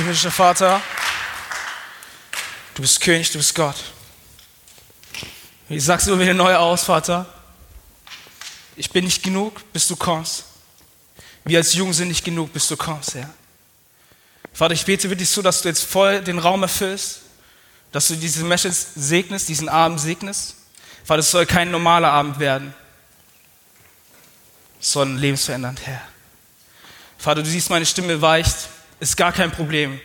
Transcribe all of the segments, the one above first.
Himmlischer Vater, du bist König, du bist Gott. Ich sag's immer wieder neu aus, Vater. Ich bin nicht genug, bis du kommst. Wir als Jungen sind nicht genug, bis du kommst, Herr. Vater, ich bete wirklich so, dass du jetzt voll den Raum erfüllst, dass du diese Message segnest, diesen Abend segnest. Vater, es soll kein normaler Abend werden, sondern lebensverändernd, Herr. Vater, du siehst, meine Stimme weicht, ist gar kein Problem,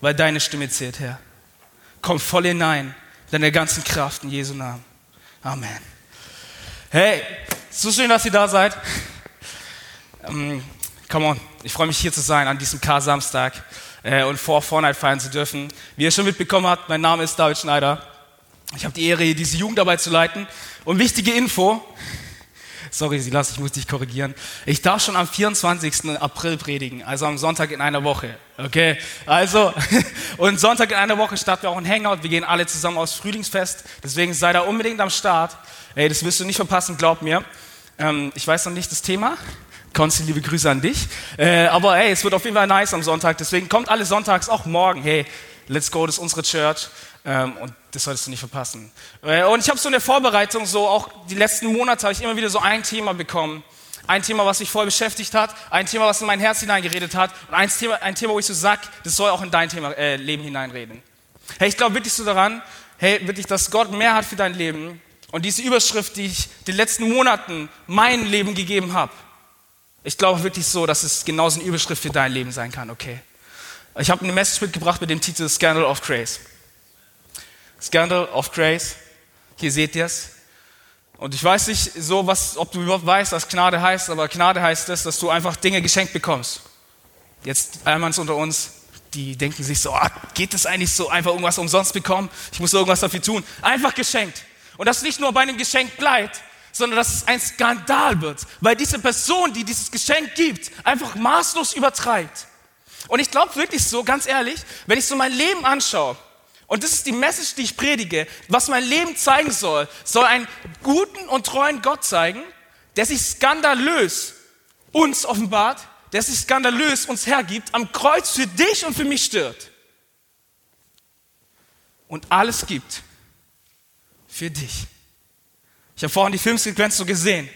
weil deine Stimme zählt, Herr. Komm voll hinein, deiner ganzen Kraft in Jesu Namen. Amen. Hey, so schön, dass ihr da seid. Um, come on, ich freue mich hier zu sein an diesem K-Samstag äh, und vor Fortnite feiern zu dürfen. Wie ihr schon mitbekommen habt, mein Name ist David Schneider. Ich habe die Ehre, diese Jugendarbeit zu leiten. Und wichtige Info, sorry Silas, ich muss dich korrigieren. Ich darf schon am 24. April predigen, also am Sonntag in einer Woche. Okay, also, und Sonntag in einer Woche starten wir auch ein Hangout. Wir gehen alle zusammen aufs Frühlingsfest. Deswegen sei da unbedingt am Start. Ey, das wirst du nicht verpassen, glaub mir. Ähm, ich weiß noch nicht das Thema. Konsti, liebe Grüße an dich. Äh, aber hey, es wird auf jeden Fall nice am Sonntag. Deswegen kommt alle sonntags, auch morgen. Hey, let's go, das ist unsere Church. Ähm, und das solltest du nicht verpassen. Äh, und ich habe so in der Vorbereitung, so auch die letzten Monate, habe ich immer wieder so ein Thema bekommen. Ein Thema, was mich voll beschäftigt hat, ein Thema, was in mein Herz hineingeredet hat und ein Thema, ein Thema wo ich so sag, das soll auch in dein Thema, äh, Leben hineinreden. Hey, ich glaube wirklich so daran, hey, wirklich, dass Gott mehr hat für dein Leben. Und diese Überschrift, die ich den letzten Monaten mein Leben gegeben habe, ich glaube wirklich so, dass es genauso eine Überschrift für dein Leben sein kann, okay? Ich habe eine Message mitgebracht mit dem Titel Scandal of Grace. Scandal of Grace. Hier seht ihr es. Und ich weiß nicht so, was, ob du überhaupt weißt, was Gnade heißt, aber Gnade heißt es, dass du einfach Dinge geschenkt bekommst. Jetzt einmal unter uns, die denken sich so, ah, geht es eigentlich so, einfach irgendwas umsonst bekommen? Ich muss irgendwas dafür tun. Einfach geschenkt. Und das nicht nur bei einem Geschenk bleibt, sondern dass es ein Skandal wird, weil diese Person, die dieses Geschenk gibt, einfach maßlos übertreibt. Und ich glaube wirklich so, ganz ehrlich, wenn ich so mein Leben anschaue, und das ist die Message, die ich predige, was mein Leben zeigen soll, soll einen guten und treuen Gott zeigen, der sich skandalös uns offenbart, der sich skandalös uns hergibt, am Kreuz für dich und für mich stirbt. Und alles gibt für dich. Ich habe vorhin die Filmsequenz so gesehen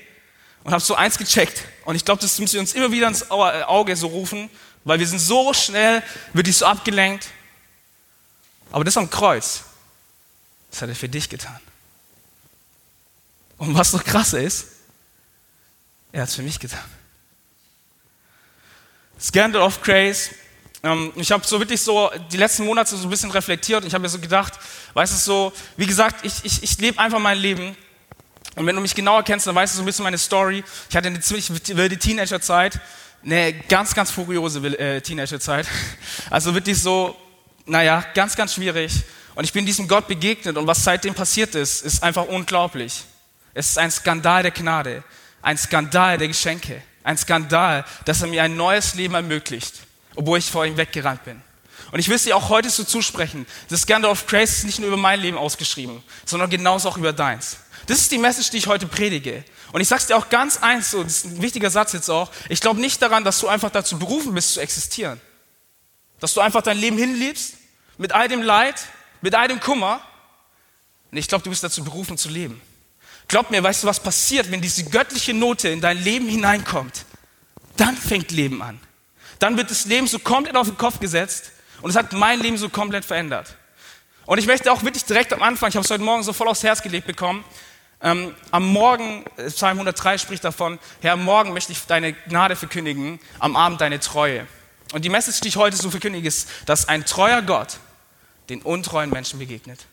und habe so eins gecheckt. Und ich glaube, das müssen wir uns immer wieder ins äh, Auge so rufen, weil wir sind so schnell, wird dich so abgelenkt. Aber das am Kreuz, das hat er für dich getan. Und was noch krasser ist, er hat es für mich getan. Scandal of Grace. Ähm, ich habe so wirklich so die letzten Monate so ein bisschen reflektiert und ich habe mir so gedacht, weißt du so, wie gesagt, ich, ich, ich lebe einfach mein Leben und wenn du mich genauer kennst, dann weißt du so ein bisschen meine Story. Ich hatte eine ziemlich wilde Teenagerzeit, eine ganz, ganz furiose äh, Teenagerzeit. Also wirklich so, naja, ganz, ganz schwierig. Und ich bin diesem Gott begegnet und was seitdem passiert ist, ist einfach unglaublich. Es ist ein Skandal der Gnade, ein Skandal der Geschenke, ein Skandal, dass er mir ein neues Leben ermöglicht, obwohl ich vor ihm weggerannt bin. Und ich will es dir auch heute so zusprechen, das Scandal of Grace ist nicht nur über mein Leben ausgeschrieben, sondern genauso auch über deins. Das ist die Message, die ich heute predige. Und ich sag's dir auch ganz eins, so, das ist ein wichtiger Satz jetzt auch. Ich glaube nicht daran, dass du einfach dazu berufen bist zu existieren. Dass du einfach dein Leben hinliebst, mit all dem Leid, mit all dem Kummer. Und ich glaube, du bist dazu berufen zu leben. Glaub mir, weißt du, was passiert, wenn diese göttliche Note in dein Leben hineinkommt? Dann fängt Leben an. Dann wird das Leben so komplett auf den Kopf gesetzt und es hat mein Leben so komplett verändert. Und ich möchte auch wirklich direkt am Anfang, ich habe es heute Morgen so voll aufs Herz gelegt bekommen, ähm, am Morgen, äh, Psalm 103 spricht davon, Herr, morgen möchte ich deine Gnade verkündigen, am Abend deine Treue. Und die Message, die ich heute so verkündige, ist, dass ein treuer Gott den untreuen Menschen begegnet.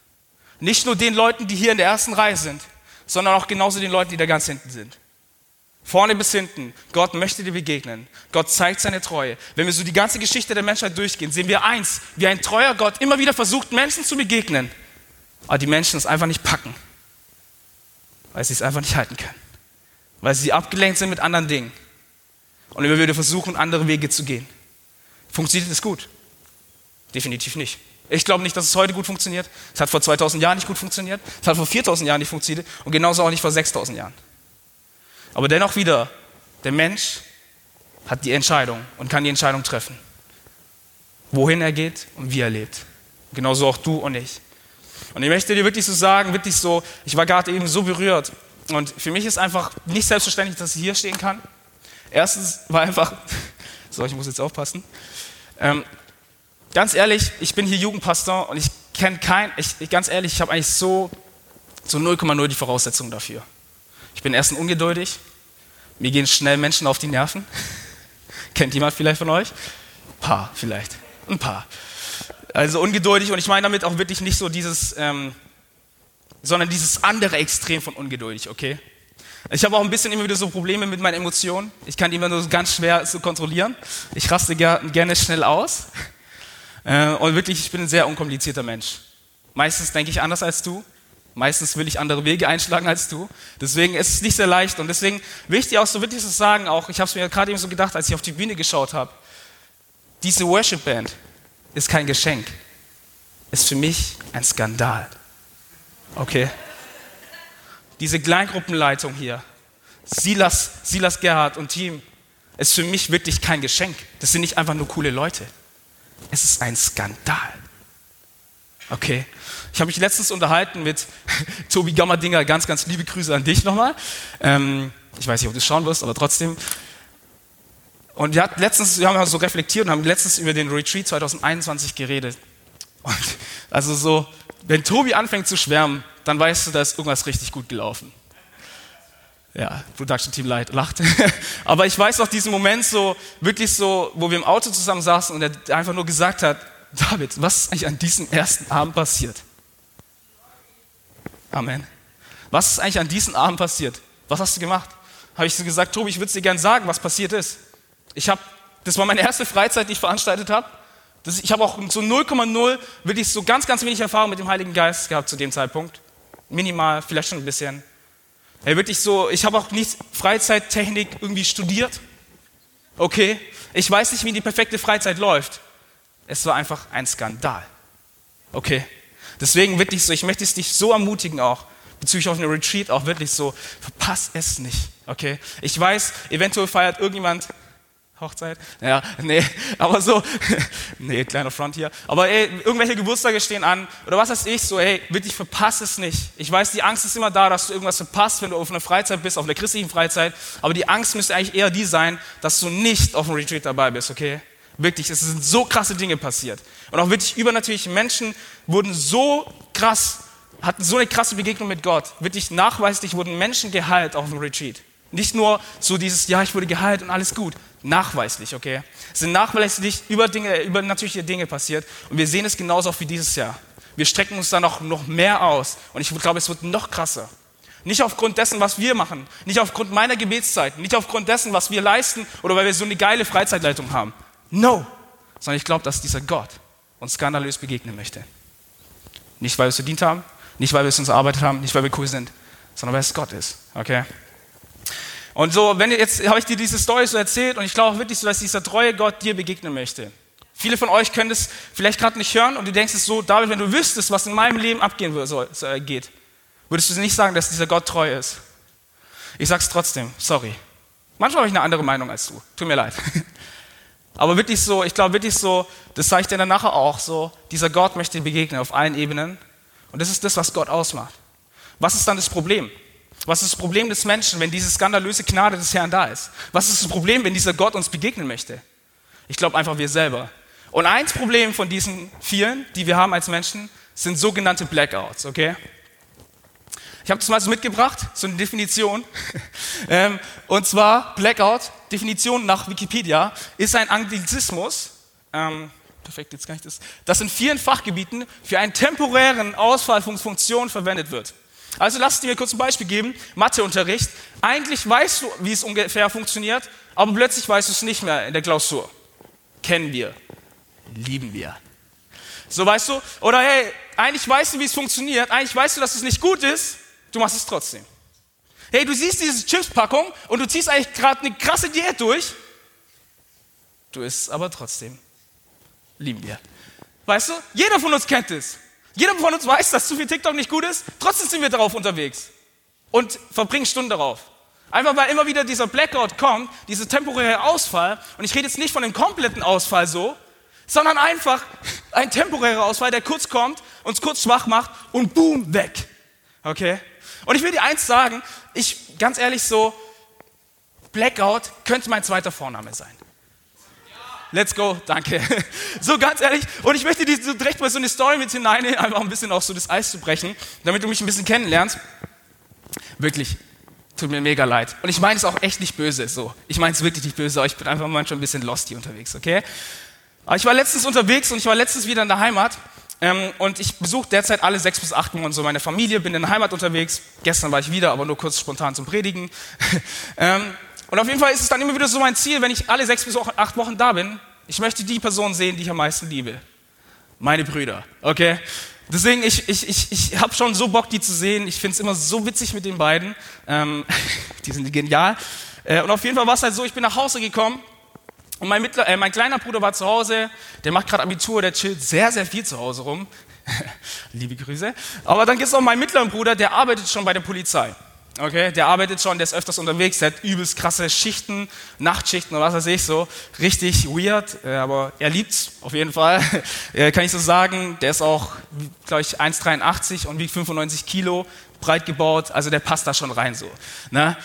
Nicht nur den Leuten, die hier in der ersten Reihe sind, sondern auch genauso den Leuten, die da ganz hinten sind. Vorne bis hinten. Gott möchte dir begegnen. Gott zeigt seine Treue. Wenn wir so die ganze Geschichte der Menschheit durchgehen, sehen wir eins, wie ein treuer Gott immer wieder versucht, Menschen zu begegnen. Aber die Menschen es einfach nicht packen weil sie es einfach nicht halten können. Weil sie abgelenkt sind mit anderen Dingen. Und immer wieder versuchen, andere Wege zu gehen. Funktioniert es gut? Definitiv nicht. Ich glaube nicht, dass es heute gut funktioniert. Es hat vor 2000 Jahren nicht gut funktioniert. Es hat vor 4000 Jahren nicht funktioniert. Und genauso auch nicht vor 6000 Jahren. Aber dennoch wieder, der Mensch hat die Entscheidung und kann die Entscheidung treffen. wohin er geht und wie er lebt. Genauso auch du und ich. Und ich möchte dir wirklich so sagen, wirklich so, ich war gerade eben so berührt. Und für mich ist einfach nicht selbstverständlich, dass ich hier stehen kann. Erstens war einfach, so, ich muss jetzt aufpassen. Ähm, ganz ehrlich, ich bin hier Jugendpastor und ich kenne kein, ich, ganz ehrlich, ich habe eigentlich so, so 0,0 die Voraussetzungen dafür. Ich bin erstens ungeduldig, mir gehen schnell Menschen auf die Nerven. Kennt jemand vielleicht von euch? Ein paar vielleicht, ein paar. Also ungeduldig und ich meine damit auch wirklich nicht so dieses, ähm, sondern dieses andere Extrem von ungeduldig, okay? Ich habe auch ein bisschen immer wieder so Probleme mit meinen Emotionen. Ich kann die immer nur ganz schwer zu kontrollieren. Ich raste gerne schnell aus. Äh, und wirklich, ich bin ein sehr unkomplizierter Mensch. Meistens denke ich anders als du. Meistens will ich andere Wege einschlagen als du. Deswegen ist es nicht sehr leicht. Und deswegen will ich dir auch so wirklich so sagen, auch ich habe es mir gerade eben so gedacht, als ich auf die Bühne geschaut habe. Diese Worship Band ist kein Geschenk. Ist für mich ein Skandal. Okay? Diese Kleingruppenleitung hier, Silas, Silas Gerhard und Team, ist für mich wirklich kein Geschenk. Das sind nicht einfach nur coole Leute. Es ist ein Skandal. Okay? Ich habe mich letztens unterhalten mit Tobi Gammerdinger. Ganz, ganz liebe Grüße an dich nochmal. Ähm, ich weiß nicht, ob du es schauen wirst, aber trotzdem. Und wir, letztens, wir haben so reflektiert und haben letztens über den Retreat 2021 geredet. Und also so, wenn Tobi anfängt zu schwärmen, dann weißt du, da ist irgendwas richtig gut gelaufen. Ja, Production Team Light lacht. Aber ich weiß auch diesen Moment so, wirklich so, wo wir im Auto zusammen saßen und er einfach nur gesagt hat, David, was ist eigentlich an diesem ersten Abend passiert? Amen. Was ist eigentlich an diesem Abend passiert? Was hast du gemacht? Habe ich so gesagt, Tobi, ich würde dir gerne sagen, was passiert ist. Ich habe, das war meine erste Freizeit, die ich veranstaltet habe. ich habe auch so 0,0 wirklich so ganz, ganz wenig Erfahrung mit dem Heiligen Geist gehabt zu dem Zeitpunkt. Minimal, vielleicht schon ein bisschen. Hey, wirklich so, ich habe auch nicht Freizeittechnik irgendwie studiert. Okay, ich weiß nicht, wie die perfekte Freizeit läuft. Es war einfach ein Skandal. Okay, deswegen wirklich so, ich möchte es dich so ermutigen auch, bezüglich auf eine Retreat auch wirklich so, verpass es nicht. Okay, ich weiß, eventuell feiert irgendjemand Hochzeit? Ja, nee, aber so, nee, kleiner Front hier. Aber ey, irgendwelche Geburtstage stehen an oder was weiß ich, so, ey, wirklich verpass es nicht. Ich weiß, die Angst ist immer da, dass du irgendwas verpasst, wenn du auf einer Freizeit bist, auf einer christlichen Freizeit. Aber die Angst müsste eigentlich eher die sein, dass du nicht auf einem Retreat dabei bist, okay? Wirklich, es sind so krasse Dinge passiert. Und auch wirklich übernatürliche Menschen wurden so krass, hatten so eine krasse Begegnung mit Gott. Wirklich nachweislich wurden Menschen geheilt auf dem Retreat. Nicht nur so dieses, ja, ich wurde geheilt und alles gut. Nachweislich, okay? Es sind nachweislich über Dinge, über natürliche Dinge passiert. Und wir sehen es genauso auch wie dieses Jahr. Wir strecken uns da noch, noch mehr aus. Und ich glaube, es wird noch krasser. Nicht aufgrund dessen, was wir machen. Nicht aufgrund meiner Gebetszeit. Nicht aufgrund dessen, was wir leisten oder weil wir so eine geile Freizeitleitung haben. No. Sondern ich glaube, dass dieser Gott uns skandalös begegnen möchte. Nicht, weil wir es verdient haben. Nicht, weil wir es uns erarbeitet haben. Nicht, weil wir cool sind. Sondern weil es Gott ist. Okay? Und so, wenn jetzt habe ich dir diese Story so erzählt und ich glaube wirklich so, dass dieser treue Gott dir begegnen möchte. Viele von euch können das vielleicht gerade nicht hören und du denkst es so, David, wenn du wüsstest, was in meinem Leben abgehen soll, äh, geht, würdest du nicht sagen, dass dieser Gott treu ist. Ich sag's trotzdem, sorry. Manchmal habe ich eine andere Meinung als du. Tut mir leid. Aber wirklich so, ich glaube wirklich so, das sage ich dir dann nachher auch so, dieser Gott möchte dir begegnen auf allen Ebenen. Und das ist das, was Gott ausmacht. Was ist dann das Problem? Was ist das Problem des Menschen, wenn diese skandalöse Gnade des Herrn da ist? Was ist das Problem, wenn dieser Gott uns begegnen möchte? Ich glaube einfach wir selber. Und eins Problem von diesen vielen, die wir haben als Menschen, sind sogenannte Blackouts, okay? Ich habe das mal so mitgebracht, so eine Definition. Ähm, und zwar Blackout, Definition nach Wikipedia, ist ein Anglizismus, ähm, perfekt, jetzt kann ich das, das in vielen Fachgebieten für einen temporären Ausfall von Funktionen verwendet wird. Also lass dir kurz ein Beispiel geben. Matheunterricht. Eigentlich weißt du, wie es ungefähr funktioniert, aber plötzlich weißt du es nicht mehr in der Klausur. Kennen wir. Lieben wir. So weißt du? Oder hey, eigentlich weißt du, wie es funktioniert. Eigentlich weißt du, dass es nicht gut ist. Du machst es trotzdem. Hey, du siehst diese Chipspackung und du ziehst eigentlich gerade eine krasse Diät durch. Du isst aber trotzdem. Lieben wir. Weißt du? Jeder von uns kennt es. Jeder von uns weiß, dass zu viel TikTok nicht gut ist. Trotzdem sind wir darauf unterwegs und verbringen Stunden darauf. Einfach weil immer wieder dieser Blackout kommt, dieser temporäre Ausfall. Und ich rede jetzt nicht von dem kompletten Ausfall so, sondern einfach ein temporärer Ausfall, der kurz kommt, uns kurz schwach macht und boom, weg. Okay? Und ich will dir eins sagen, ich, ganz ehrlich so, Blackout könnte mein zweiter Vorname sein. Let's go, danke. So ganz ehrlich, und ich möchte dir so direkt mal so eine Story mit hineinnehmen, einfach ein bisschen auch so das Eis zu brechen, damit du mich ein bisschen kennenlernst. Wirklich, tut mir mega leid. Und ich meine es auch echt nicht böse, so. Ich meine es wirklich nicht böse, aber ich bin einfach manchmal ein bisschen lost hier unterwegs, okay? Aber ich war letztens unterwegs und ich war letztens wieder in der Heimat ähm, und ich besuche derzeit alle sechs bis acht Monate so meine Familie, bin in der Heimat unterwegs. Gestern war ich wieder, aber nur kurz spontan zum Predigen. ähm, und auf jeden Fall ist es dann immer wieder so mein Ziel, wenn ich alle sechs bis acht Wochen da bin, ich möchte die Person sehen, die ich am meisten liebe. Meine Brüder, okay? Deswegen, ich, ich, ich, ich habe schon so Bock, die zu sehen. Ich finde es immer so witzig mit den beiden. Ähm, die sind genial. Äh, und auf jeden Fall war es halt so, ich bin nach Hause gekommen und mein, Mittler, äh, mein kleiner Bruder war zu Hause, der macht gerade Abitur, der chillt sehr, sehr viel zu Hause rum. Liebe Grüße. Aber dann gibt es auch meinen mittleren Bruder, der arbeitet schon bei der Polizei. Okay, der arbeitet schon, der ist öfters unterwegs, der hat übelst krasse Schichten, Nachtschichten oder was weiß ich so. Richtig weird, äh, aber er liebt's auf jeden Fall. Kann ich so sagen. Der ist auch, glaube ich, 1,83 und wiegt 95 Kilo, breit gebaut, also der passt da schon rein so. Ne?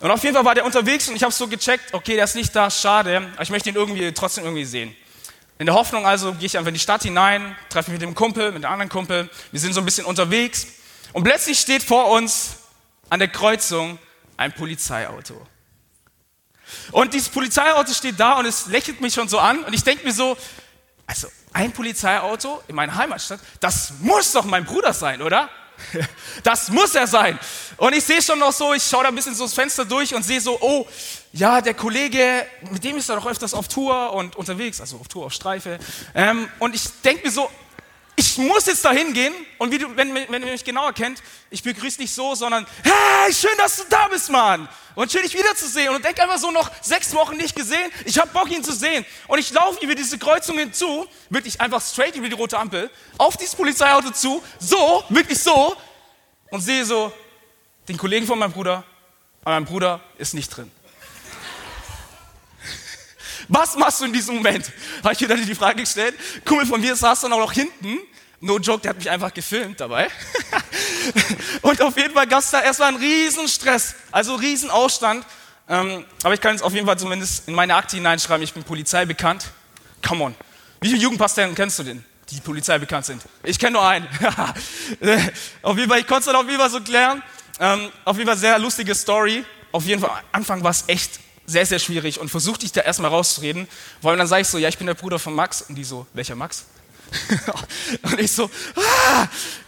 Und auf jeden Fall war der unterwegs und ich habe so gecheckt, okay, der ist nicht da, schade, aber ich möchte ihn irgendwie trotzdem irgendwie sehen. In der Hoffnung also gehe ich einfach in die Stadt hinein, treffe mich mit dem Kumpel, mit dem anderen Kumpel, wir sind so ein bisschen unterwegs und plötzlich steht vor uns an der Kreuzung ein Polizeiauto. Und dieses Polizeiauto steht da und es lächelt mich schon so an und ich denke mir so, also ein Polizeiauto in meiner Heimatstadt, das muss doch mein Bruder sein, oder? Das muss er sein. Und ich sehe schon noch so, ich schaue da ein bisschen so das Fenster durch und sehe so, oh, ja, der Kollege, mit dem ist er doch öfters auf Tour und unterwegs, also auf Tour, auf Streife. Ähm, und ich denke mir so, ich muss jetzt da hingehen und du, wenn, wenn ihr mich genauer kennt, ich begrüße dich so, sondern hey, schön, dass du da bist, Mann. Und schön, dich wiederzusehen. Und denk einfach so noch sechs Wochen nicht gesehen. Ich habe Bock, ihn zu sehen. Und ich laufe über diese Kreuzung hinzu, wirklich einfach straight über die rote Ampel, auf dieses Polizeiauto zu, so, wirklich so, und sehe so den Kollegen von meinem Bruder, aber mein Bruder ist nicht drin. Was machst du in diesem Moment? Habe ich mir dann die Frage gestellt. Kumpel von mir saß dann auch noch hinten. No joke, der hat mich einfach gefilmt dabei. und auf jeden Fall gab es da erstmal einen riesen Stress, also riesen Ausstand. Ähm, aber ich kann jetzt auf jeden Fall zumindest in meine Akte hineinschreiben, ich bin Polizei bekannt. Come on. Wie viele Jugendpastoren kennst du denn, die Polizei bekannt sind? Ich kenne nur einen. auf jeden Fall, ich konnte es dann auf jeden Fall so klären. Ähm, auf jeden Fall sehr lustige Story. Auf jeden Fall, am Anfang war es echt sehr, sehr schwierig und versuchte dich da erstmal rauszureden, weil dann sage ich so, ja, ich bin der Bruder von Max. Und die so, welcher Max? und ich so, ah,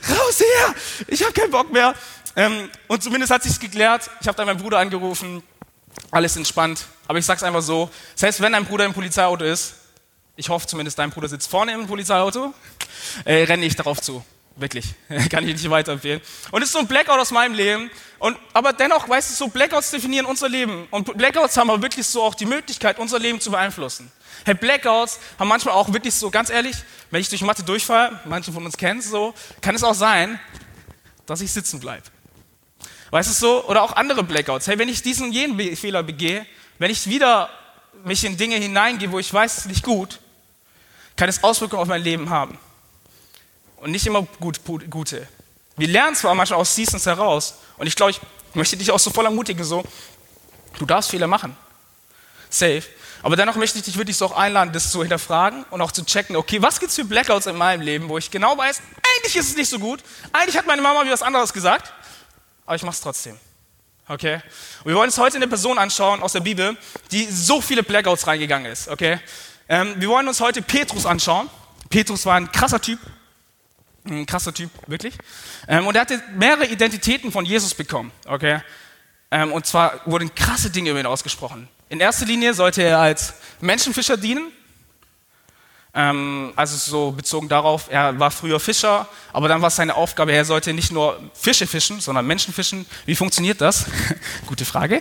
raus her, ich habe keinen Bock mehr. Ähm, und zumindest hat sich's geklärt. Ich habe dann meinen Bruder angerufen, alles entspannt. Aber ich sag's einfach so, das heißt, wenn dein Bruder im Polizeiauto ist, ich hoffe zumindest, dein Bruder sitzt vorne im Polizeiauto, äh, renne ich darauf zu. Wirklich. Kann ich nicht weiterempfehlen. Und es ist so ein Blackout aus meinem Leben. Und, aber dennoch, weißt du, so Blackouts definieren unser Leben. Und Blackouts haben aber wirklich so auch die Möglichkeit, unser Leben zu beeinflussen. Hey, Blackouts haben manchmal auch wirklich so, ganz ehrlich, wenn ich durch Mathe durchfahre, manche von uns kennen es so, kann es auch sein, dass ich sitzen bleibe. Weißt du so? Oder auch andere Blackouts. Hey, wenn ich diesen und jenen Fehler begehe, wenn ich wieder mich in Dinge hineingehe, wo ich weiß, es ist nicht gut, kann es Auswirkungen auf mein Leben haben und nicht immer gut, gute. Wir lernen zwar manchmal aus Seasons heraus und ich glaube, ich möchte dich auch so voll ermutigen, so, du darfst Fehler machen. Safe. Aber dennoch möchte ich dich wirklich so einladen, das zu hinterfragen und auch zu checken, okay, was gibt es für Blackouts in meinem Leben, wo ich genau weiß, eigentlich ist es nicht so gut, eigentlich hat meine Mama mir was anderes gesagt, aber ich mache es trotzdem. Okay? Und wir wollen uns heute eine Person anschauen aus der Bibel, die so viele Blackouts reingegangen ist. Okay? Ähm, wir wollen uns heute Petrus anschauen. Petrus war ein krasser Typ, ein krasser Typ, wirklich. Ähm, und er hatte mehrere Identitäten von Jesus bekommen, okay? Ähm, und zwar wurden krasse Dinge über ihn ausgesprochen. In erster Linie sollte er als Menschenfischer dienen. Ähm, also so bezogen darauf, er war früher Fischer, aber dann war es seine Aufgabe, er sollte nicht nur Fische fischen, sondern Menschen fischen. Wie funktioniert das? Gute Frage.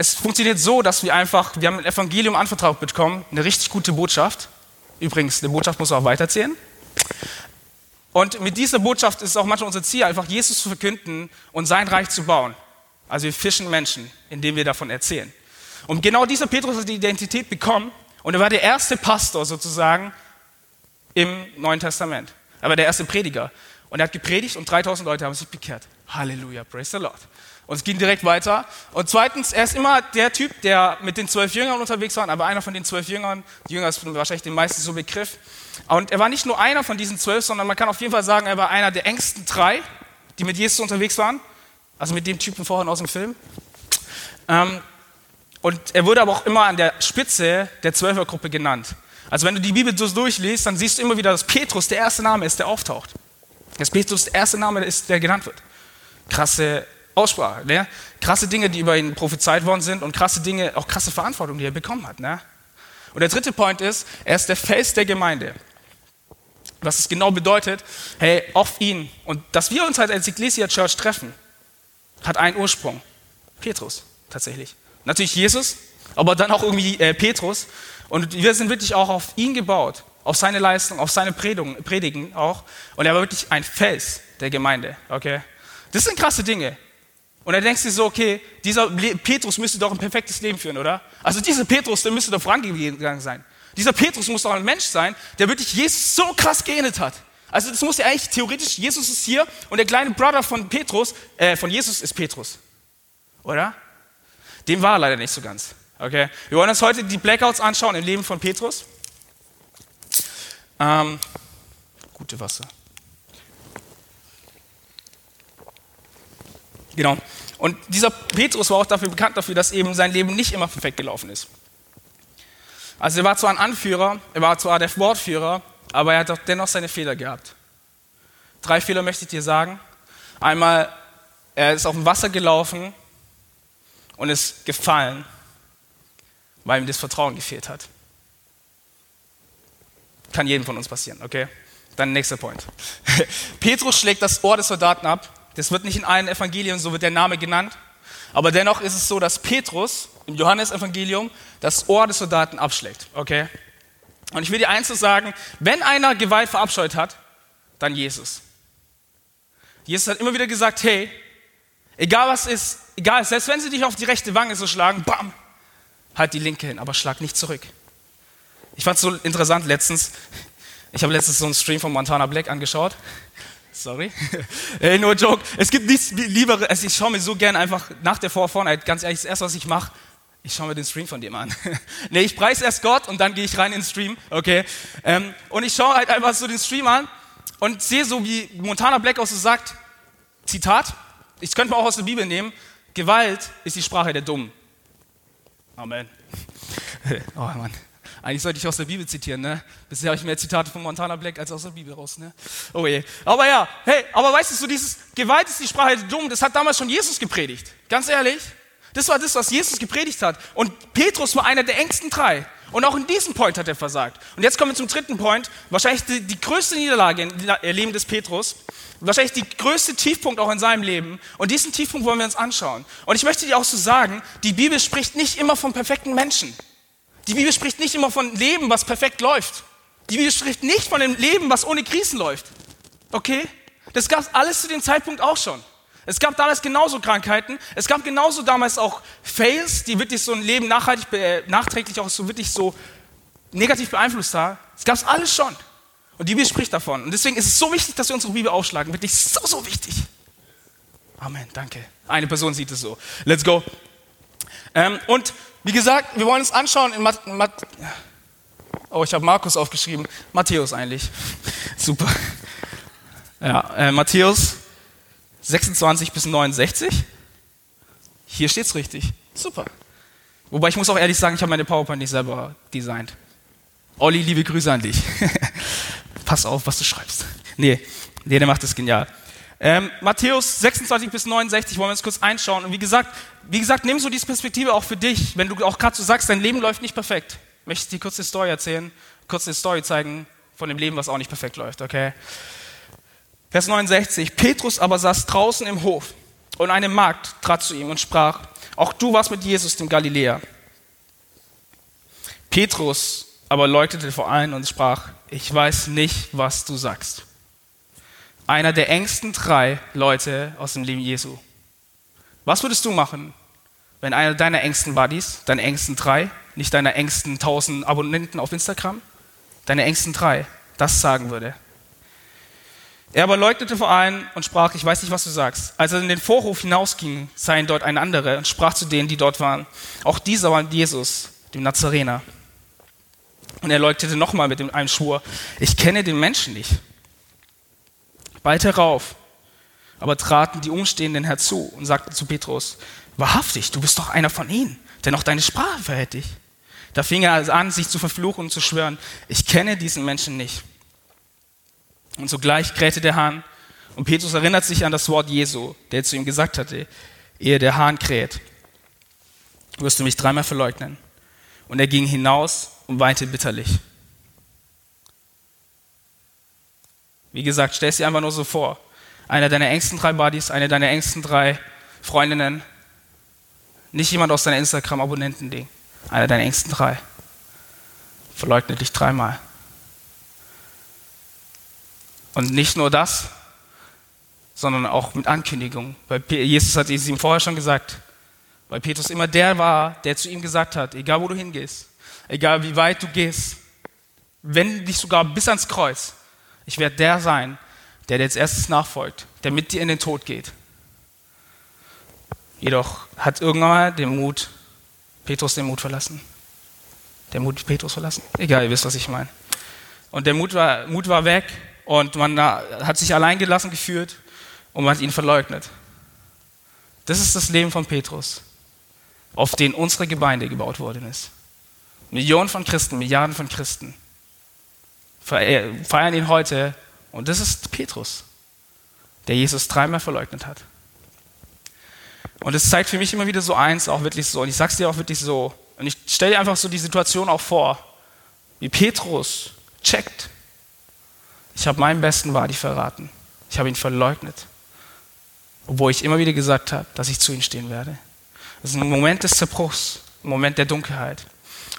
Es funktioniert so, dass wir einfach, wir haben ein Evangelium anvertraut bekommen, eine richtig gute Botschaft. Übrigens, eine Botschaft muss man auch weiterzählen. Und mit dieser Botschaft ist es auch manchmal unser Ziel, einfach Jesus zu verkünden und sein Reich zu bauen. Also wir fischen Menschen, indem wir davon erzählen. Und genau dieser Petrus hat die Identität bekommen, Und er war der erste Pastor sozusagen im Neuen Testament. Er war der erste Prediger. Und er hat gepredigt und 3000 Leute haben sich bekehrt. Halleluja, praise the Lord. Und es ging direkt weiter. Und zweitens, er ist immer der Typ, der mit den zwölf Jüngern unterwegs war, aber einer von den zwölf Jüngern, die Jünger ist wahrscheinlich den meisten so Begriff. Und er war nicht nur einer von diesen zwölf, sondern man kann auf jeden Fall sagen, er war einer der engsten drei, die mit Jesus unterwegs waren. Also mit dem Typen vorhin aus dem Film. Ähm, und er wurde aber auch immer an der Spitze der Zwölfergruppe genannt. Also wenn du die Bibel so durchliest, dann siehst du immer wieder, dass Petrus der erste Name ist, der auftaucht. Dass Petrus der erste Name ist, der genannt wird. Krasse Aussprache. Ne? Krasse Dinge, die über ihn prophezeit worden sind und krasse Dinge, auch krasse Verantwortung, die er bekommen hat. Ne? Und der dritte Point ist, er ist der Fels der Gemeinde. Was es genau bedeutet, hey, auf ihn und dass wir uns halt als Ecclesia Church treffen, hat einen Ursprung. Petrus, tatsächlich. Natürlich Jesus, aber dann auch irgendwie äh, Petrus. Und wir sind wirklich auch auf ihn gebaut, auf seine Leistung, auf seine Predigen auch. Und er war wirklich ein Fels der Gemeinde. Okay? Das sind krasse Dinge. Und dann denkst du so, okay, dieser Petrus müsste doch ein perfektes Leben führen, oder? Also dieser Petrus, der müsste doch vorangegangen sein. Dieser Petrus muss doch ein Mensch sein, der wirklich Jesus so krass geähnelt hat. Also das muss ja eigentlich theoretisch, Jesus ist hier und der kleine Bruder von Petrus, äh, von Jesus ist Petrus. Oder? Dem war er leider nicht so ganz. Okay? Wir wollen uns heute die Blackouts anschauen im Leben von Petrus. Ähm, gute Wasser. Genau. Und dieser Petrus war auch dafür bekannt dafür, dass eben sein Leben nicht immer perfekt gelaufen ist. Also er war zwar ein Anführer, er war zwar der Wortführer, aber er hat auch dennoch seine Fehler gehabt. Drei Fehler möchte ich dir sagen. Einmal, er ist auf dem Wasser gelaufen und ist gefallen, weil ihm das Vertrauen gefehlt hat. Kann jedem von uns passieren, okay? Dann nächster Point. Petrus schlägt das Ohr des Soldaten ab das wird nicht in allen Evangelien, so wird der Name genannt. Aber dennoch ist es so, dass Petrus im Johannesevangelium das Ohr des Soldaten abschlägt. Okay? Und ich will dir eins sagen, wenn einer Gewalt verabscheut hat, dann Jesus. Jesus hat immer wieder gesagt, hey, egal was ist, egal, selbst wenn sie dich auf die rechte Wange so schlagen, bam, halt die linke hin, aber schlag nicht zurück. Ich fand es so interessant letztens, ich habe letztens so einen Stream von Montana Black angeschaut Sorry. hey, nur Joke. Es gibt nichts Lieberes. Also ich schaue mir so gern einfach nach der Vorvorheit, ganz ehrlich, das erste, was ich mache, ich schaue mir den Stream von dem an. nee, ich preise erst Gott und dann gehe ich rein in den Stream, okay? Ähm, und ich schaue halt einfach so den Stream an und sehe so, wie Montana Black auch so sagt, Zitat, ich könnte mal auch aus der Bibel nehmen, Gewalt ist die Sprache der Dummen. Amen. oh Mann. Eigentlich sollte ich aus der Bibel zitieren, ne? Bisher habe ich mehr Zitate von Montana Black als aus der Bibel raus, ne? Oh je. Aber ja, hey, aber weißt du, so dieses Gewalt ist die Sprache der Dummen, das hat damals schon Jesus gepredigt. Ganz ehrlich. Das war das, was Jesus gepredigt hat. Und Petrus war einer der engsten drei. Und auch in diesem Point hat er versagt. Und jetzt kommen wir zum dritten Point. Wahrscheinlich die, die größte Niederlage im Leben des Petrus. Wahrscheinlich die größte Tiefpunkt auch in seinem Leben. Und diesen Tiefpunkt wollen wir uns anschauen. Und ich möchte dir auch so sagen, die Bibel spricht nicht immer vom perfekten Menschen. Die Bibel spricht nicht immer von Leben, was perfekt läuft. Die Bibel spricht nicht von dem Leben, was ohne Krisen läuft. Okay? Das gab es alles zu dem Zeitpunkt auch schon. Es gab damals genauso Krankheiten. Es gab genauso damals auch Fails, die wirklich so ein Leben nachhaltig, äh, nachträglich auch so wirklich so negativ beeinflusst haben. Es gab es alles schon. Und die Bibel spricht davon. Und deswegen ist es so wichtig, dass wir unsere Bibel aufschlagen. Wirklich so, so wichtig. Amen, danke. Eine Person sieht es so. Let's go. Ähm, und wie gesagt, wir wollen uns anschauen in Mat Mat Oh, ich habe Markus aufgeschrieben. Matthäus eigentlich. Super. Ja, äh, Matthäus 26 bis 69. Hier steht es richtig. Super. Wobei ich muss auch ehrlich sagen, ich habe meine PowerPoint nicht selber designt. Olli, liebe Grüße an dich. Pass auf, was du schreibst. Nee, nee, der macht das genial. Ähm, Matthäus 26 bis 69 wollen wir uns kurz einschauen. Und wie gesagt, wie gesagt, nimm so diese Perspektive auch für dich, wenn du auch gerade so sagst, dein Leben läuft nicht perfekt. Möchte ich dir kurz eine Story erzählen, kurz eine Story zeigen von dem Leben, was auch nicht perfekt läuft, okay? Vers 69. Petrus aber saß draußen im Hof und eine Magd trat zu ihm und sprach, auch du warst mit Jesus, dem Galiläer. Petrus aber leuchtete vor allen und sprach, ich weiß nicht, was du sagst einer der engsten drei Leute aus dem Leben Jesu. Was würdest du machen, wenn einer deiner engsten Buddies, deine engsten drei, nicht deine engsten 1000 Abonnenten auf Instagram, deine engsten drei, das sagen würde. Er aber leugnete vor allen und sprach, ich weiß nicht, was du sagst. Als er in den Vorhof hinausging, sah ihn dort ein anderer und sprach zu denen, die dort waren. Auch dieser war Jesus, dem Nazarener. Und er leugnete nochmal mit einem Schwur, ich kenne den Menschen nicht. Bald herauf aber traten die Umstehenden herzu und sagten zu Petrus, wahrhaftig, du bist doch einer von ihnen, denn auch deine Sprache verhält dich. Da fing er an, sich zu verfluchen und zu schwören, ich kenne diesen Menschen nicht. Und sogleich krähte der Hahn. Und Petrus erinnert sich an das Wort Jesu, der zu ihm gesagt hatte, ehe der Hahn kräht, wirst du mich dreimal verleugnen. Und er ging hinaus und weinte bitterlich. Wie gesagt, stell es dir einfach nur so vor. Einer deiner engsten drei Buddies, eine deiner engsten drei Freundinnen, nicht jemand aus deiner Instagram-Abonnenten-Ding, einer deiner engsten drei, verleugnet dich dreimal. Und nicht nur das, sondern auch mit Ankündigung. Weil Jesus hat es ihm vorher schon gesagt, weil Petrus immer der war, der zu ihm gesagt hat, egal wo du hingehst, egal wie weit du gehst, wenn dich sogar bis ans Kreuz, ich werde der sein, der dir als erstes nachfolgt, der mit dir in den Tod geht. Jedoch hat irgendwann mal den Mut, Petrus den Mut verlassen. Der Mut Petrus verlassen? Egal, ihr wisst, was ich meine. Und der Mut war, Mut war weg und man hat sich allein gelassen gefühlt und man hat ihn verleugnet. Das ist das Leben von Petrus, auf den unsere Gemeinde gebaut worden ist. Millionen von Christen, Milliarden von Christen feiern ihn heute und das ist Petrus, der Jesus dreimal verleugnet hat. Und es zeigt für mich immer wieder so eins, auch wirklich so, und ich sag's dir auch wirklich so, und ich stelle dir einfach so die Situation auch vor, wie Petrus checkt, ich habe meinen besten Wadi verraten. Ich habe ihn verleugnet. Obwohl ich immer wieder gesagt habe, dass ich zu ihm stehen werde. Das ist ein Moment des Zerbruchs, ein Moment der Dunkelheit.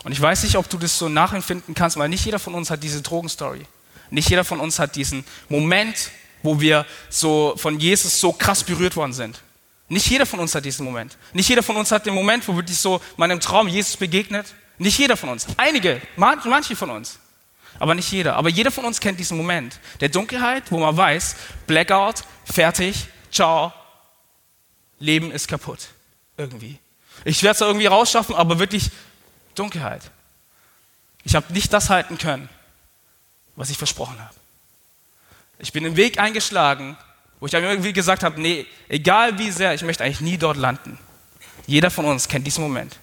Und ich weiß nicht, ob du das so nachempfinden kannst, weil nicht jeder von uns hat diese Drogenstory. Nicht jeder von uns hat diesen Moment, wo wir so von Jesus so krass berührt worden sind. Nicht jeder von uns hat diesen Moment. Nicht jeder von uns hat den Moment, wo wirklich so meinem Traum Jesus begegnet. Nicht jeder von uns. Einige, manche von uns aber nicht jeder. Aber jeder von uns kennt diesen Moment der Dunkelheit, wo man weiß, Blackout, fertig, ciao, Leben ist kaputt. Irgendwie. Ich werde es irgendwie rausschaffen, aber wirklich Dunkelheit. Ich habe nicht das halten können, was ich versprochen habe. Ich bin den Weg eingeschlagen, wo ich irgendwie gesagt habe, nee, egal wie sehr, ich möchte eigentlich nie dort landen. Jeder von uns kennt diesen Moment.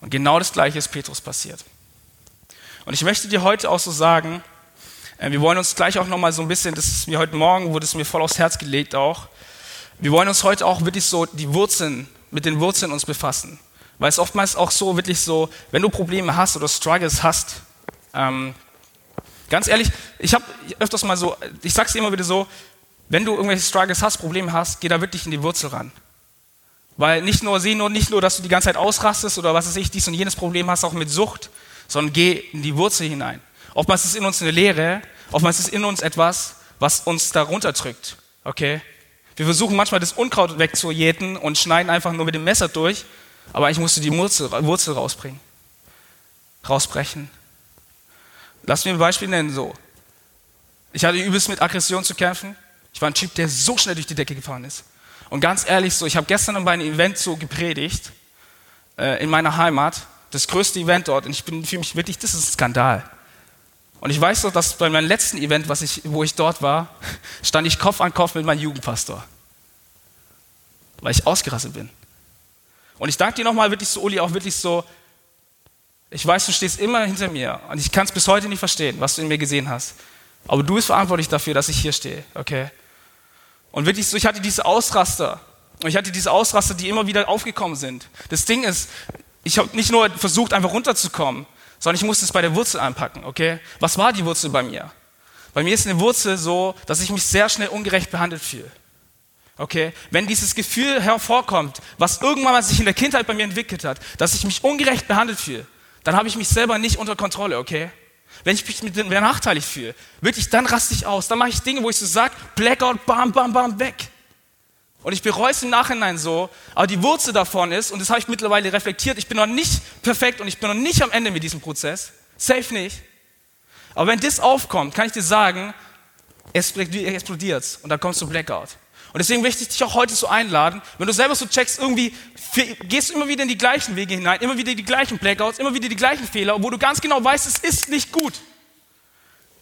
Und genau das Gleiche ist Petrus passiert. Und ich möchte dir heute auch so sagen, äh, wir wollen uns gleich auch nochmal so ein bisschen, das ist mir heute Morgen, wurde es mir voll aufs Herz gelegt auch, wir wollen uns heute auch wirklich so die Wurzeln, mit den Wurzeln uns befassen. Weil es oftmals auch so wirklich so, wenn du Probleme hast oder Struggles hast, ähm, ganz ehrlich, ich habe öfters mal so, ich sag's dir immer wieder so, wenn du irgendwelche Struggles hast, Probleme hast, geh da wirklich in die Wurzel ran. Weil nicht nur, sieh nur, nicht nur, dass du die ganze Zeit ausrastest oder was weiß ich, dies und jenes Problem hast, auch mit Sucht, sondern geh in die Wurzel hinein. Oftmals ist in uns eine Leere, oftmals ist in uns etwas, was uns darunter drückt. Okay? Wir versuchen manchmal das Unkraut wegzujäten und schneiden einfach nur mit dem Messer durch, aber eigentlich musst du die Wurzel, Wurzel rausbringen. Rausbrechen. Lass mir ein Beispiel nennen, so. Ich hatte übelst mit Aggression zu kämpfen. Ich war ein Typ, der so schnell durch die Decke gefahren ist. Und ganz ehrlich, so, ich habe gestern bei einem Event so gepredigt, äh, in meiner Heimat, das größte Event dort, und ich bin für mich wirklich, das ist ein Skandal. Und ich weiß doch, dass bei meinem letzten Event, was ich, wo ich dort war, stand ich Kopf an Kopf mit meinem Jugendpastor. Weil ich ausgerastet bin. Und ich danke dir nochmal wirklich so, Uli, auch wirklich so, ich weiß, du stehst immer hinter mir und ich kann es bis heute nicht verstehen, was du in mir gesehen hast. Aber du bist verantwortlich dafür, dass ich hier stehe, okay? Und wirklich so, ich hatte diese Ausraster. Und ich hatte diese Ausraster, die immer wieder aufgekommen sind. Das Ding ist, ich habe nicht nur versucht, einfach runterzukommen, sondern ich musste es bei der Wurzel anpacken, okay? Was war die Wurzel bei mir? Bei mir ist eine Wurzel so, dass ich mich sehr schnell ungerecht behandelt fühle. Okay? Wenn dieses Gefühl hervorkommt, was irgendwann mal sich in der Kindheit bei mir entwickelt hat, dass ich mich ungerecht behandelt fühle, dann habe ich mich selber nicht unter Kontrolle, okay? Wenn ich mich mit dem benachteiligt fühle, wirklich, dann raste ich aus. Dann mache ich Dinge, wo ich so sage, Blackout, bam, bam, bam, weg. Und ich bereue es im Nachhinein so, aber die Wurzel davon ist, und das habe ich mittlerweile reflektiert, ich bin noch nicht perfekt und ich bin noch nicht am Ende mit diesem Prozess. Safe nicht. Aber wenn das aufkommt, kann ich dir sagen, es explodiert und dann kommst du Blackout. Und deswegen möchte ich dich auch heute so einladen, wenn du selber so checkst, irgendwie gehst du immer wieder in die gleichen Wege hinein, immer wieder die gleichen Blackouts, immer wieder die gleichen Fehler, wo du ganz genau weißt, es ist nicht gut.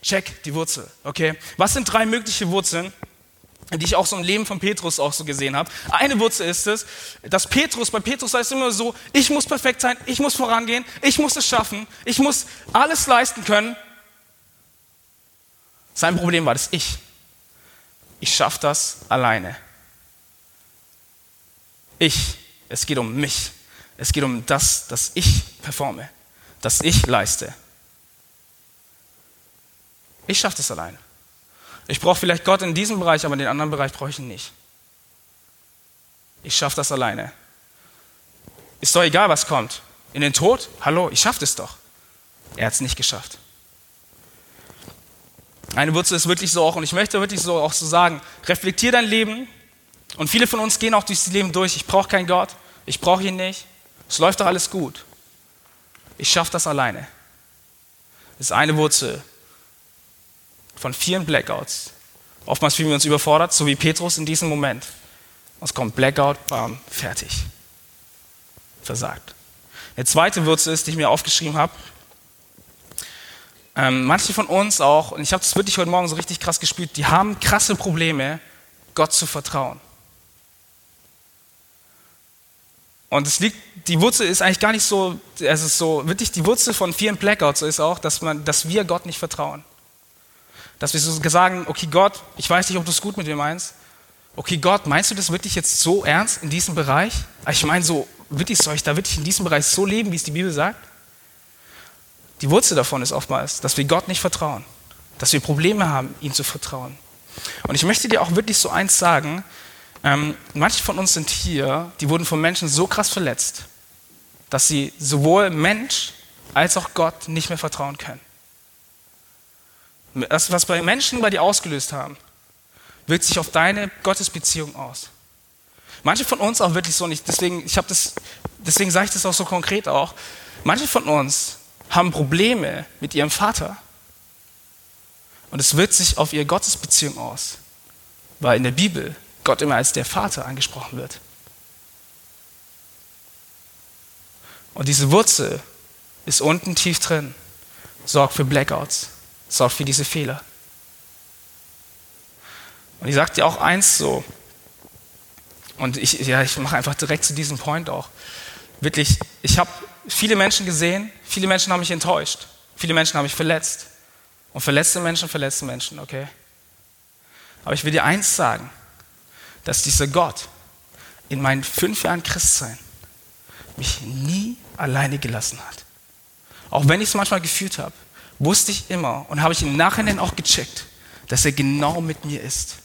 Check die Wurzel, okay? Was sind drei mögliche Wurzeln, die ich auch so im Leben von Petrus auch so gesehen habe? Eine Wurzel ist es, dass Petrus, bei Petrus heißt es immer so, ich muss perfekt sein, ich muss vorangehen, ich muss es schaffen, ich muss alles leisten können. Sein Problem war das Ich. Ich schaffe das alleine. Ich. Es geht um mich. Es geht um das, dass ich performe, dass ich leiste. Ich schaffe das allein. Ich brauche vielleicht Gott in diesem Bereich, aber in den anderen Bereich brauche ich ihn nicht. Ich schaffe das alleine. Ist doch egal, was kommt. In den Tod? Hallo, ich schaffe das doch. Er hat es nicht geschafft. Eine Wurzel ist wirklich so auch, und ich möchte wirklich so auch so sagen, reflektier dein Leben. Und viele von uns gehen auch durchs Leben durch. Ich brauche keinen Gott, ich brauche ihn nicht. Es läuft doch alles gut. Ich schaffe das alleine. Das ist eine Wurzel von vielen Blackouts. Oftmals fühlen wir uns überfordert, so wie Petrus in diesem Moment. Es kommt Blackout, bam, fertig. Versagt. Eine zweite Wurzel ist, die ich mir aufgeschrieben habe. Ähm, manche von uns auch, und ich habe das wirklich heute Morgen so richtig krass gespürt, die haben krasse Probleme, Gott zu vertrauen. Und es liegt, die Wurzel ist eigentlich gar nicht so, es ist so, wirklich die Wurzel von vielen Blackouts ist auch, dass, man, dass wir Gott nicht vertrauen. Dass wir so sagen, okay Gott, ich weiß nicht, ob du es gut mit mir meinst. Okay Gott, meinst du das wirklich jetzt so ernst in diesem Bereich? Ich meine so, wirklich soll ich da wirklich in diesem Bereich so leben, wie es die Bibel sagt? Die Wurzel davon ist oftmals, dass wir Gott nicht vertrauen. Dass wir Probleme haben, ihm zu vertrauen. Und ich möchte dir auch wirklich so eins sagen, ähm, manche von uns sind hier, die wurden von Menschen so krass verletzt, dass sie sowohl Mensch als auch Gott nicht mehr vertrauen können. Das, was bei Menschen bei dir ausgelöst haben, wirkt sich auf deine Gottesbeziehung aus. Manche von uns auch wirklich so nicht. Deswegen, ich das, deswegen sage ich das auch so konkret auch. Manche von uns haben Probleme mit ihrem Vater. Und es wirkt sich auf ihre Gottesbeziehung aus, weil in der Bibel Gott immer als der Vater angesprochen wird. Und diese Wurzel ist unten tief drin, sorgt für Blackouts sorgt für diese Fehler. Und ich sage dir auch eins so, und ich, ja, ich mache einfach direkt zu diesem Point auch. Wirklich, ich habe viele Menschen gesehen, viele Menschen haben mich enttäuscht, viele Menschen haben mich verletzt. Und verletzte Menschen, verletzte Menschen, okay? Aber ich will dir eins sagen, dass dieser Gott in meinen fünf Jahren Christsein mich nie alleine gelassen hat. Auch wenn ich es manchmal gefühlt habe wusste ich immer und habe ich im Nachhinein auch gecheckt, dass er genau mit mir ist.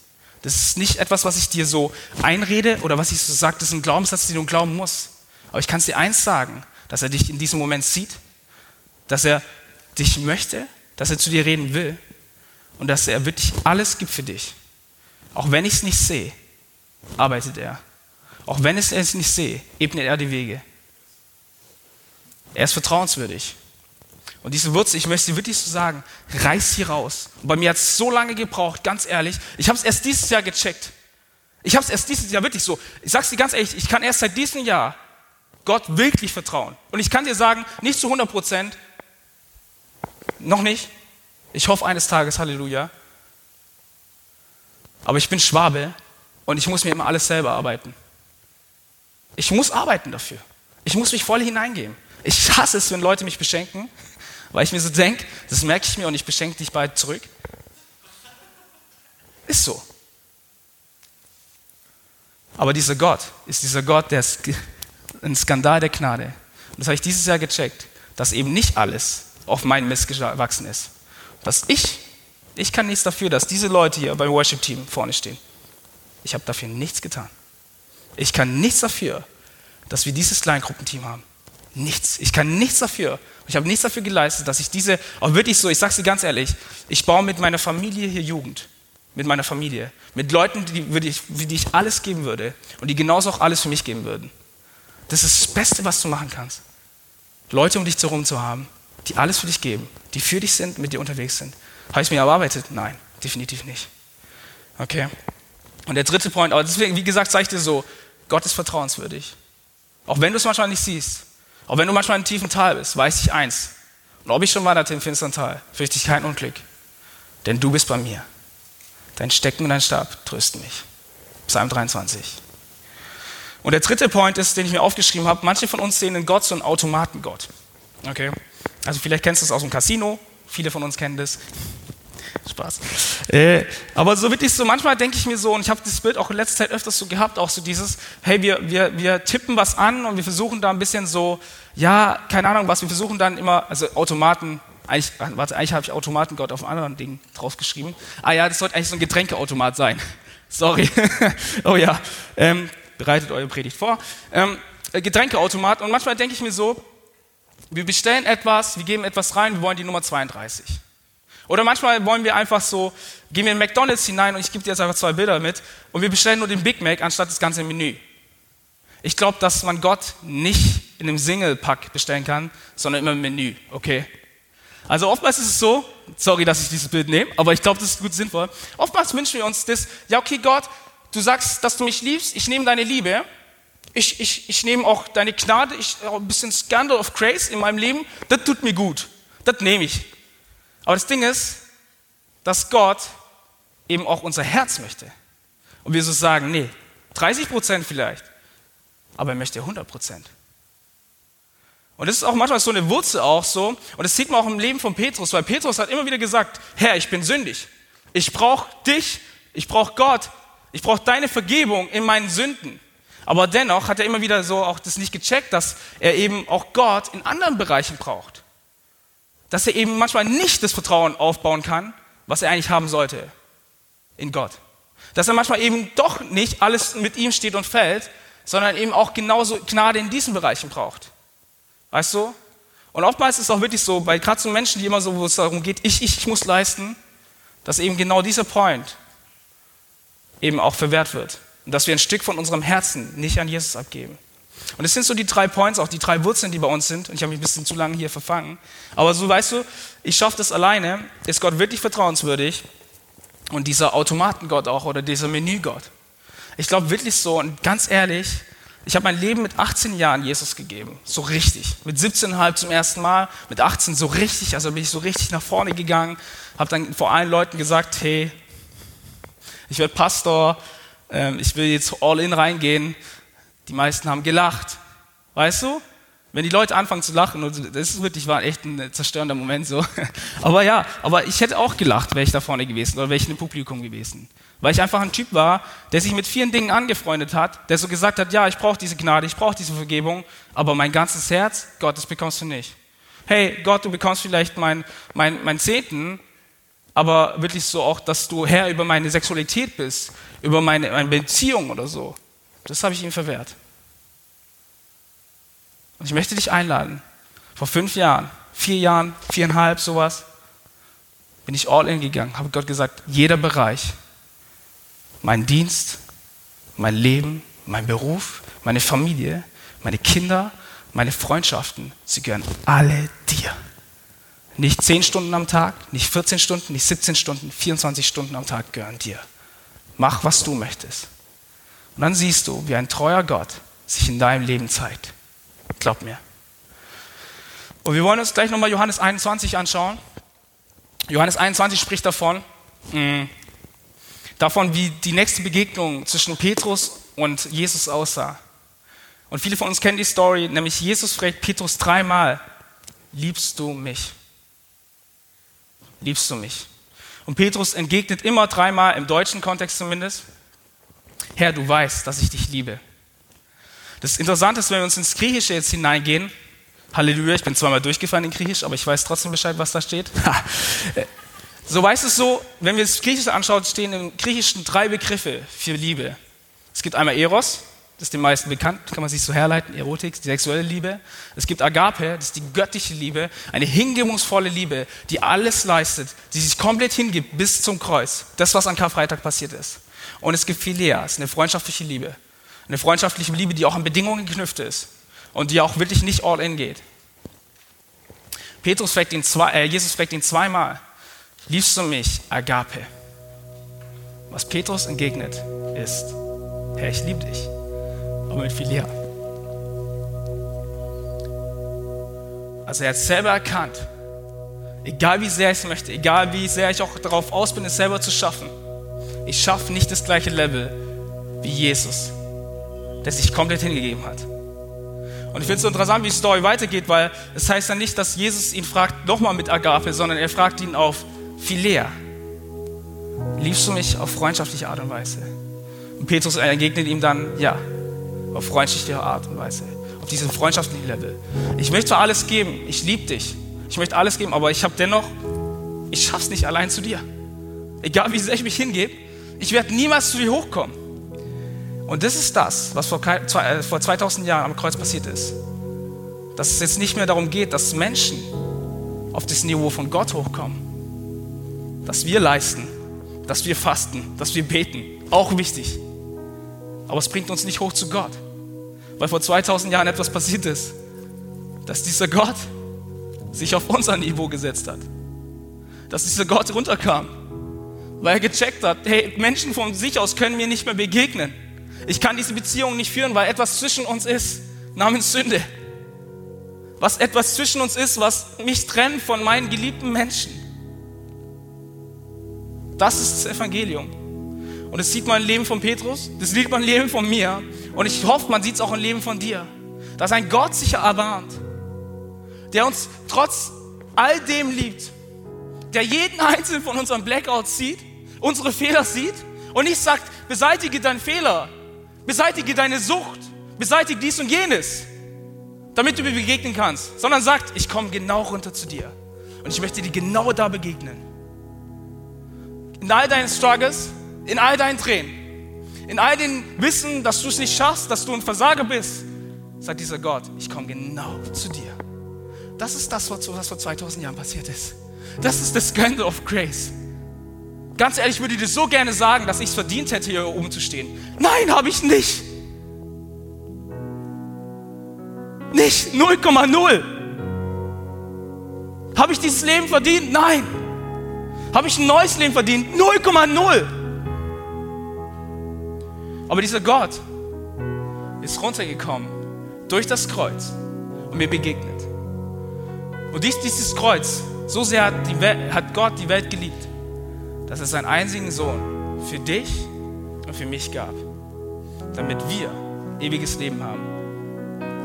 Das ist nicht etwas, was ich dir so einrede oder was ich so sage, das ist ein Glaubenssatz, den du glauben musst. Aber ich kann es dir eins sagen, dass er dich in diesem Moment sieht, dass er dich möchte, dass er zu dir reden will und dass er wirklich alles gibt für dich. Auch wenn ich es nicht sehe, arbeitet er. Auch wenn ich es nicht sehe, ebnet er die Wege. Er ist vertrauenswürdig. Und diese Wurzel, ich möchte sie wirklich so sagen, reiß sie raus. Und bei mir hat es so lange gebraucht, ganz ehrlich. Ich habe es erst dieses Jahr gecheckt. Ich habe es erst dieses Jahr wirklich so. Ich sage es dir ganz ehrlich, ich kann erst seit diesem Jahr Gott wirklich vertrauen. Und ich kann dir sagen, nicht zu 100 Prozent, noch nicht. Ich hoffe eines Tages, Halleluja. Aber ich bin Schwabe und ich muss mir immer alles selber arbeiten. Ich muss arbeiten dafür. Ich muss mich voll hineingeben. Ich hasse es, wenn Leute mich beschenken weil ich mir so denke, das merke ich mir und ich beschenke dich bald zurück. Ist so. Aber dieser Gott ist dieser Gott, der ist ein Skandal der Gnade. Und das habe ich dieses Jahr gecheckt, dass eben nicht alles auf meinen Mist gewachsen ist. Dass ich, ich kann nichts dafür, dass diese Leute hier beim Worship-Team vorne stehen. Ich habe dafür nichts getan. Ich kann nichts dafür, dass wir dieses Kleingruppenteam haben. Nichts. Ich kann nichts dafür. Ich habe nichts dafür geleistet, dass ich diese, auch wirklich so, ich sage es dir ganz ehrlich, ich baue mit meiner Familie hier Jugend. mit meiner Familie, mit Leuten, die, die, ich, die ich alles geben würde und die genauso auch alles für mich geben würden. Das ist das Beste, was du machen kannst. Leute um dich herum zu haben, die alles für dich geben, die für dich sind, mit dir unterwegs sind. Habe ich mir erarbeitet? Nein, definitiv nicht. Okay? Und der dritte Point, aber deswegen, wie gesagt, zeige ich dir so, Gott ist vertrauenswürdig. Auch wenn du es manchmal nicht siehst, auch wenn du manchmal einem tiefen Tal bist, weiß ich eins. Und ob ich schon wanderte im finsteren Tal, fürchte ich kein Unglück. Denn du bist bei mir. Dein Stecken und dein Stab trösten mich. Psalm 23. Und der dritte Point ist, den ich mir aufgeschrieben habe, manche von uns sehen in Gott so einen Automatengott. Okay? Also vielleicht kennst du es aus dem Casino, viele von uns kennen das. Spaß. Äh, aber so wirklich so, manchmal denke ich mir so, und ich habe das Bild auch in letzter Zeit öfters so gehabt, auch so dieses, hey, wir, wir, wir tippen was an und wir versuchen da ein bisschen so, ja, keine Ahnung was, wir versuchen dann immer, also Automaten, eigentlich, warte, eigentlich habe ich Automatengott auf einem anderen Ding draufgeschrieben. Ah ja, das sollte eigentlich so ein Getränkeautomat sein. Sorry. oh ja, ähm, bereitet eure Predigt vor. Ähm, Getränkeautomat und manchmal denke ich mir so, wir bestellen etwas, wir geben etwas rein, wir wollen die Nummer 32. Oder manchmal wollen wir einfach so, gehen wir in McDonalds hinein und ich gebe dir jetzt einfach zwei Bilder mit und wir bestellen nur den Big Mac anstatt das ganze Menü. Ich glaube, dass man Gott nicht in einem Single-Pack bestellen kann, sondern immer im Menü, okay? Also oftmals ist es so, sorry, dass ich dieses Bild nehme, aber ich glaube, das ist gut sinnvoll. Oftmals wünschen wir uns das, ja okay Gott, du sagst, dass du mich liebst, ich nehme deine Liebe, ich, ich, ich nehme auch deine Gnade, ich, ein bisschen Scandal of Grace in meinem Leben, das tut mir gut, das nehme ich. Aber das Ding ist, dass Gott eben auch unser Herz möchte. Und wir so sagen, nee, 30 Prozent vielleicht, aber er möchte 100 Prozent. Und das ist auch manchmal so eine Wurzel auch so. Und das sieht man auch im Leben von Petrus, weil Petrus hat immer wieder gesagt, Herr, ich bin sündig. Ich brauche dich, ich brauche Gott, ich brauche deine Vergebung in meinen Sünden. Aber dennoch hat er immer wieder so auch das nicht gecheckt, dass er eben auch Gott in anderen Bereichen braucht dass er eben manchmal nicht das Vertrauen aufbauen kann, was er eigentlich haben sollte in Gott. Dass er manchmal eben doch nicht alles mit ihm steht und fällt, sondern eben auch genauso Gnade in diesen Bereichen braucht. Weißt du? Und oftmals ist es auch wirklich so, bei gerade so Menschen, die immer so, wo es darum geht, ich, ich, ich muss leisten, dass eben genau dieser Point eben auch verwehrt wird. Und dass wir ein Stück von unserem Herzen nicht an Jesus abgeben. Und es sind so die drei Points, auch die drei Wurzeln, die bei uns sind. Und ich habe mich ein bisschen zu lange hier verfangen. Aber so weißt du, ich schaffe das alleine. Ist Gott wirklich vertrauenswürdig? Und dieser Automatengott auch oder dieser Menügott. Ich glaube wirklich so und ganz ehrlich, ich habe mein Leben mit 18 Jahren Jesus gegeben. So richtig. Mit 17,5 zum ersten Mal, mit 18 so richtig, also bin ich so richtig nach vorne gegangen. Habe dann vor allen Leuten gesagt, hey, ich werde Pastor, ähm, ich will jetzt all in reingehen. Die meisten haben gelacht. Weißt du? Wenn die Leute anfangen zu lachen, und das ist wirklich war echt ein zerstörender Moment so. Aber ja, aber ich hätte auch gelacht, wäre ich da vorne gewesen oder wäre ich im Publikum gewesen. Weil ich einfach ein Typ war, der sich mit vielen Dingen angefreundet hat, der so gesagt hat, ja, ich brauche diese Gnade, ich brauche diese Vergebung, aber mein ganzes Herz, Gott, das bekommst du nicht. Hey, Gott, du bekommst vielleicht mein, mein, mein Zehnten, aber wirklich so auch, dass du Herr über meine Sexualität bist, über meine, meine Beziehung oder so. Das habe ich ihm verwehrt. Und ich möchte dich einladen. Vor fünf Jahren, vier Jahren, viereinhalb, sowas, bin ich all in gegangen, habe Gott gesagt, jeder Bereich, mein Dienst, mein Leben, mein Beruf, meine Familie, meine Kinder, meine Freundschaften, sie gehören alle dir. Nicht zehn Stunden am Tag, nicht 14 Stunden, nicht 17 Stunden, 24 Stunden am Tag gehören dir. Mach, was du möchtest. Und dann siehst du, wie ein treuer Gott sich in deinem Leben zeigt. Glaub mir. Und wir wollen uns gleich nochmal Johannes 21 anschauen. Johannes 21 spricht davon, mm, davon, wie die nächste Begegnung zwischen Petrus und Jesus aussah. Und viele von uns kennen die Story, nämlich Jesus fragt Petrus dreimal, liebst du mich? Liebst du mich? Und Petrus entgegnet immer dreimal, im deutschen Kontext zumindest, Herr, du weißt, dass ich dich liebe. Das Interessante ist, wenn wir uns ins Griechische jetzt hineingehen, Halleluja, ich bin zweimal durchgefallen in Griechisch, aber ich weiß trotzdem Bescheid, was da steht. so weißt es so, wenn wir das Griechische anschauen, stehen im Griechischen drei Begriffe für Liebe. Es gibt einmal Eros, das ist den meisten bekannt, kann man sich so herleiten, Erotik, die sexuelle Liebe. Es gibt Agape, das ist die göttliche Liebe, eine hingebungsvolle Liebe, die alles leistet, die sich komplett hingibt bis zum Kreuz. Das, was an Karfreitag passiert ist. Und es gibt Philea, es ist eine freundschaftliche Liebe. Eine freundschaftliche Liebe, die auch an Bedingungen geknüpft ist und die auch wirklich nicht all in geht. Petrus fragt ihn zwei, äh, Jesus fragt ihn zweimal, liebst du mich, Agape? Was Petrus entgegnet ist, Herr, ich liebe dich aber mit Lehrer. Also er hat selber erkannt, egal wie sehr ich es möchte, egal wie sehr ich auch darauf aus bin, es selber zu schaffen, ich schaffe nicht das gleiche Level wie Jesus, der sich komplett hingegeben hat. Und ich finde es so interessant, wie die Story weitergeht, weil es heißt ja nicht, dass Jesus ihn fragt nochmal mit Agape, sondern er fragt ihn auf Philea. Liebst du mich auf freundschaftliche Art und Weise? Und Petrus entgegnet ihm dann, ja auf freundschaftliche Art und Weise, auf diesem freundschaftlichen Level. Ich möchte zwar alles geben, ich liebe dich, ich möchte alles geben, aber ich habe dennoch, ich schaff's nicht allein zu dir. Egal wie sehr ich mich hingebe, ich werde niemals zu dir hochkommen. Und das ist das, was vor 2000 äh, Jahren am Kreuz passiert ist. Dass es jetzt nicht mehr darum geht, dass Menschen auf das Niveau von Gott hochkommen. Dass wir leisten, dass wir fasten, dass wir beten. Auch wichtig. Aber es bringt uns nicht hoch zu Gott weil vor 2000 Jahren etwas passiert ist, dass dieser Gott sich auf unser Niveau gesetzt hat. Dass dieser Gott runterkam, weil er gecheckt hat, hey, Menschen von sich aus können mir nicht mehr begegnen. Ich kann diese Beziehung nicht führen, weil etwas zwischen uns ist, namens Sünde. Was etwas zwischen uns ist, was mich trennt von meinen geliebten Menschen. Das ist das Evangelium. Und das sieht man im Leben von Petrus, das sieht man im Leben von mir. Und ich hoffe, man sieht es auch im Leben von dir. Dass ein Gott sich erbarmt, der uns trotz all dem liebt, der jeden einzelnen von unseren Blackouts sieht, unsere Fehler sieht und nicht sagt, beseitige deinen Fehler, beseitige deine Sucht, beseitige dies und jenes, damit du mir begegnen kannst, sondern sagt, ich komme genau runter zu dir und ich möchte dir genau da begegnen. In all deinen Struggles, in all deinen Tränen, in all dem Wissen, dass du es nicht schaffst, dass du ein Versager bist, sagt dieser Gott, ich komme genau zu dir. Das ist das, was vor 2000 Jahren passiert ist. Das ist das Scandal of Grace. Ganz ehrlich, ich würde dir so gerne sagen, dass ich es verdient hätte, hier oben zu stehen. Nein, habe ich nicht. Nicht 0,0. Habe ich dieses Leben verdient? Nein. Habe ich ein neues Leben verdient? 0,0. Aber dieser Gott ist runtergekommen durch das Kreuz und mir begegnet. Und dies, dieses Kreuz, so sehr hat, Welt, hat Gott die Welt geliebt, dass er seinen einzigen Sohn für dich und für mich gab, damit wir ewiges Leben haben.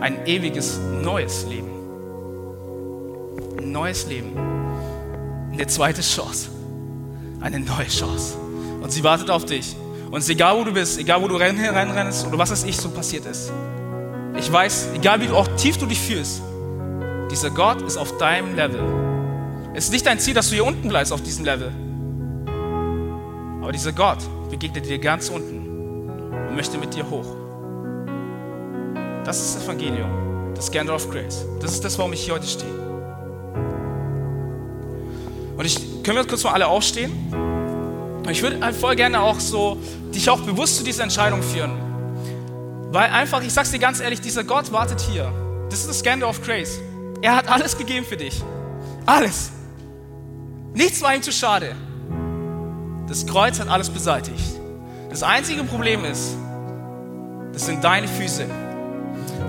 Ein ewiges neues Leben. Ein neues Leben. Eine zweite Chance. Eine neue Chance. Und sie wartet auf dich. Und es ist egal, wo du bist, egal, wo du reinrennst oder was weiß ich so passiert ist. Ich weiß, egal wie du auch tief du dich fühlst, dieser Gott ist auf deinem Level. Es ist nicht dein Ziel, dass du hier unten bleibst auf diesem Level. Aber dieser Gott begegnet dir ganz unten und möchte mit dir hoch. Das ist das Evangelium, das Scandal of Grace. Das ist das, warum ich hier heute stehe. Und ich, können wir kurz mal alle aufstehen? Ich würde halt voll gerne auch so dich auch bewusst zu dieser Entscheidung führen. Weil einfach, ich sag's dir ganz ehrlich, dieser Gott wartet hier. Das ist das Scandal of Grace. Er hat alles gegeben für dich. Alles. Nichts war ihm zu schade. Das Kreuz hat alles beseitigt. Das einzige Problem ist, das sind deine Füße.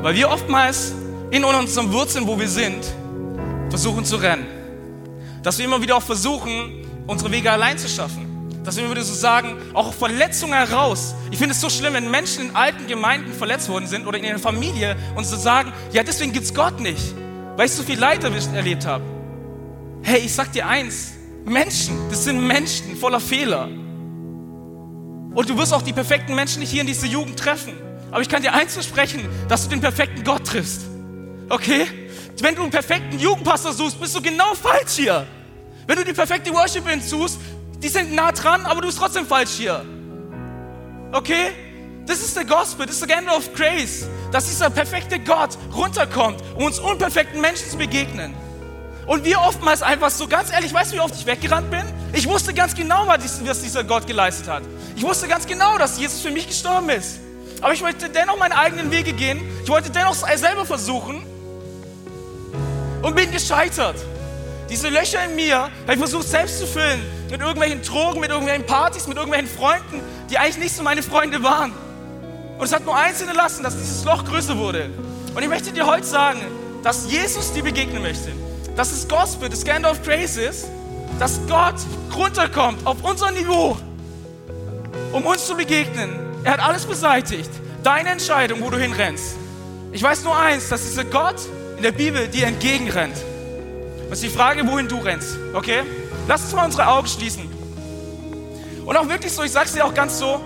Weil wir oftmals in unseren Wurzeln, wo wir sind, versuchen zu rennen. Dass wir immer wieder auch versuchen, unsere Wege allein zu schaffen dass wir würde so sagen, auch Verletzungen heraus. Ich finde es so schlimm, wenn Menschen in alten Gemeinden verletzt worden sind oder in ihrer Familie und so sagen, ja, deswegen gibt es Gott nicht, weil ich so viel Leid erlebt habe. Hey, ich sag dir eins, Menschen, das sind Menschen voller Fehler. Und du wirst auch die perfekten Menschen nicht hier in dieser Jugend treffen. Aber ich kann dir eins versprechen, dass du den perfekten Gott triffst. Okay? Wenn du einen perfekten Jugendpastor suchst, bist du genau falsch hier. Wenn du die perfekte Worship suchst, die sind nah dran, aber du bist trotzdem falsch hier. Okay? Das ist der Gospel, das ist der End of Grace, dass dieser perfekte Gott runterkommt, um uns unperfekten Menschen zu begegnen. Und wir oftmals einfach so, ganz ehrlich, weißt du, wie oft ich weggerannt bin? Ich wusste ganz genau, was dieser Gott geleistet hat. Ich wusste ganz genau, dass Jesus für mich gestorben ist. Aber ich wollte dennoch meine eigenen Wege gehen. Ich wollte dennoch selber versuchen und bin gescheitert. Diese Löcher in mir habe ich versucht selbst zu füllen mit irgendwelchen Drogen, mit irgendwelchen Partys, mit irgendwelchen Freunden, die eigentlich nicht so meine Freunde waren. Und es hat nur eins hinterlassen, dass dieses Loch größer wurde. Und ich möchte dir heute sagen, dass Jesus dir begegnen möchte. Dass das Gospel, das Scandal of Grace ist, dass Gott runterkommt auf unser Niveau, um uns zu begegnen. Er hat alles beseitigt. Deine Entscheidung, wo du hinrennst. Ich weiß nur eins, dass dieser Gott in der Bibel dir entgegenrennt. Das ist die Frage, wohin du rennst. Okay? Lass uns mal unsere Augen schließen. Und auch wirklich so, ich sag's dir auch ganz so,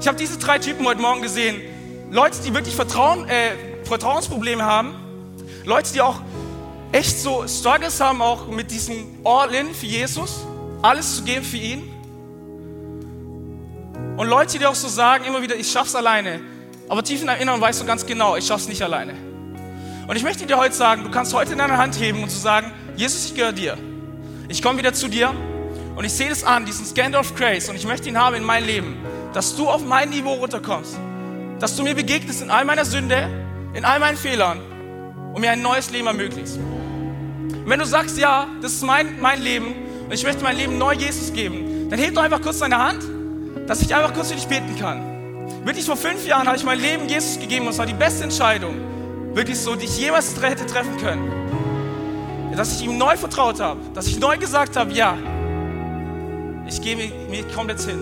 ich habe diese drei Typen heute Morgen gesehen. Leute, die wirklich Vertrauen, äh, Vertrauensprobleme haben. Leute, die auch echt so Struggles haben, auch mit diesem All-In für Jesus. Alles zu geben für ihn. Und Leute, die auch so sagen, immer wieder, ich schaff's alleine. Aber tief in deinem Inneren weißt du ganz genau, ich schaff's nicht alleine. Und ich möchte dir heute sagen, du kannst heute in deine Hand heben und zu sagen, Jesus, ich gehöre dir. Ich komme wieder zu dir und ich sehe das an, diesen Scandal of Grace und ich möchte ihn haben in mein Leben dass du auf mein Niveau runterkommst, dass du mir begegnest in all meiner Sünde, in all meinen Fehlern und mir ein neues Leben ermöglicht. Und wenn du sagst, ja, das ist mein, mein Leben und ich möchte mein Leben neu Jesus geben, dann heb doch einfach kurz deine Hand, dass ich einfach kurz für dich beten kann. Wirklich vor fünf Jahren habe ich mein Leben Jesus gegeben und es war die beste Entscheidung, wirklich so, die ich jemals hätte treffen können. Dass ich ihm neu vertraut habe, dass ich neu gesagt habe, ja, ich gebe mir komplett hin.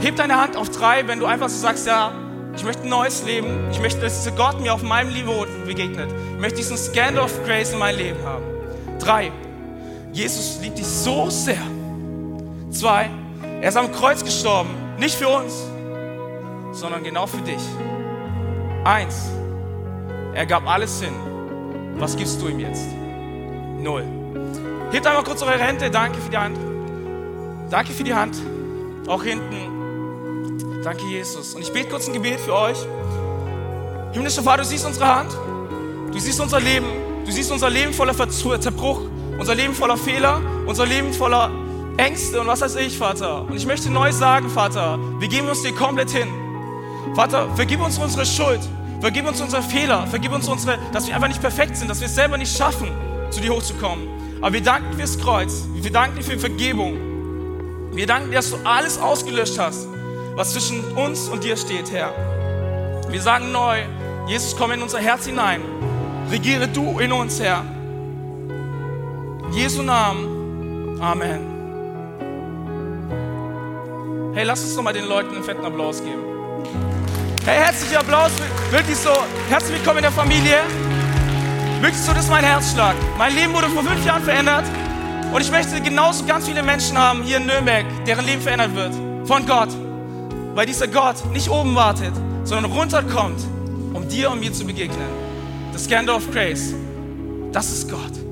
Heb deine Hand auf drei, wenn du einfach so sagst, ja, ich möchte ein neues Leben. Ich möchte, dass dieser Gott mir auf meinem Niveau begegnet. Ich möchte diesen Scandal of Grace in mein Leben haben. Drei, Jesus liebt dich so sehr. Zwei, er ist am Kreuz gestorben. Nicht für uns, sondern genau für dich. Eins, er gab alles hin. Was gibst du ihm jetzt? Null. Hebt einmal kurz eure Hände. Danke für die Hand. Danke für die Hand. Auch hinten. Danke, Jesus. Und ich bete kurz ein Gebet für euch. Himmlischer Vater, du siehst unsere Hand. Du siehst unser Leben. Du siehst unser Leben voller Zerbruch, unser Leben voller Fehler, unser Leben voller Ängste und was weiß ich, Vater. Und ich möchte neu sagen, Vater, wir geben uns dir komplett hin. Vater, vergib uns unsere Schuld. Vergib uns unsere Fehler. Vergib uns unsere, dass wir einfach nicht perfekt sind, dass wir es selber nicht schaffen, zu dir hochzukommen. Aber wir danken dir fürs Kreuz. Wir danken dir für die Vergebung. Wir danken dir, dass du alles ausgelöscht hast was zwischen uns und dir steht, Herr. Wir sagen neu, Jesus, komm in unser Herz hinein. Regiere du in uns, Herr. In Jesu Namen. Amen. Hey, lass uns doch mal den Leuten einen fetten Applaus geben. Hey, herzlicher Applaus, wirklich so, herzlich willkommen in der Familie. Wirklich so, das ist mein Herzschlag. Mein Leben wurde vor fünf Jahren verändert und ich möchte genauso ganz viele Menschen haben hier in Nürnberg, deren Leben verändert wird. Von Gott weil dieser Gott nicht oben wartet, sondern runterkommt, um dir und mir zu begegnen. Das Scandal of Grace, das ist Gott.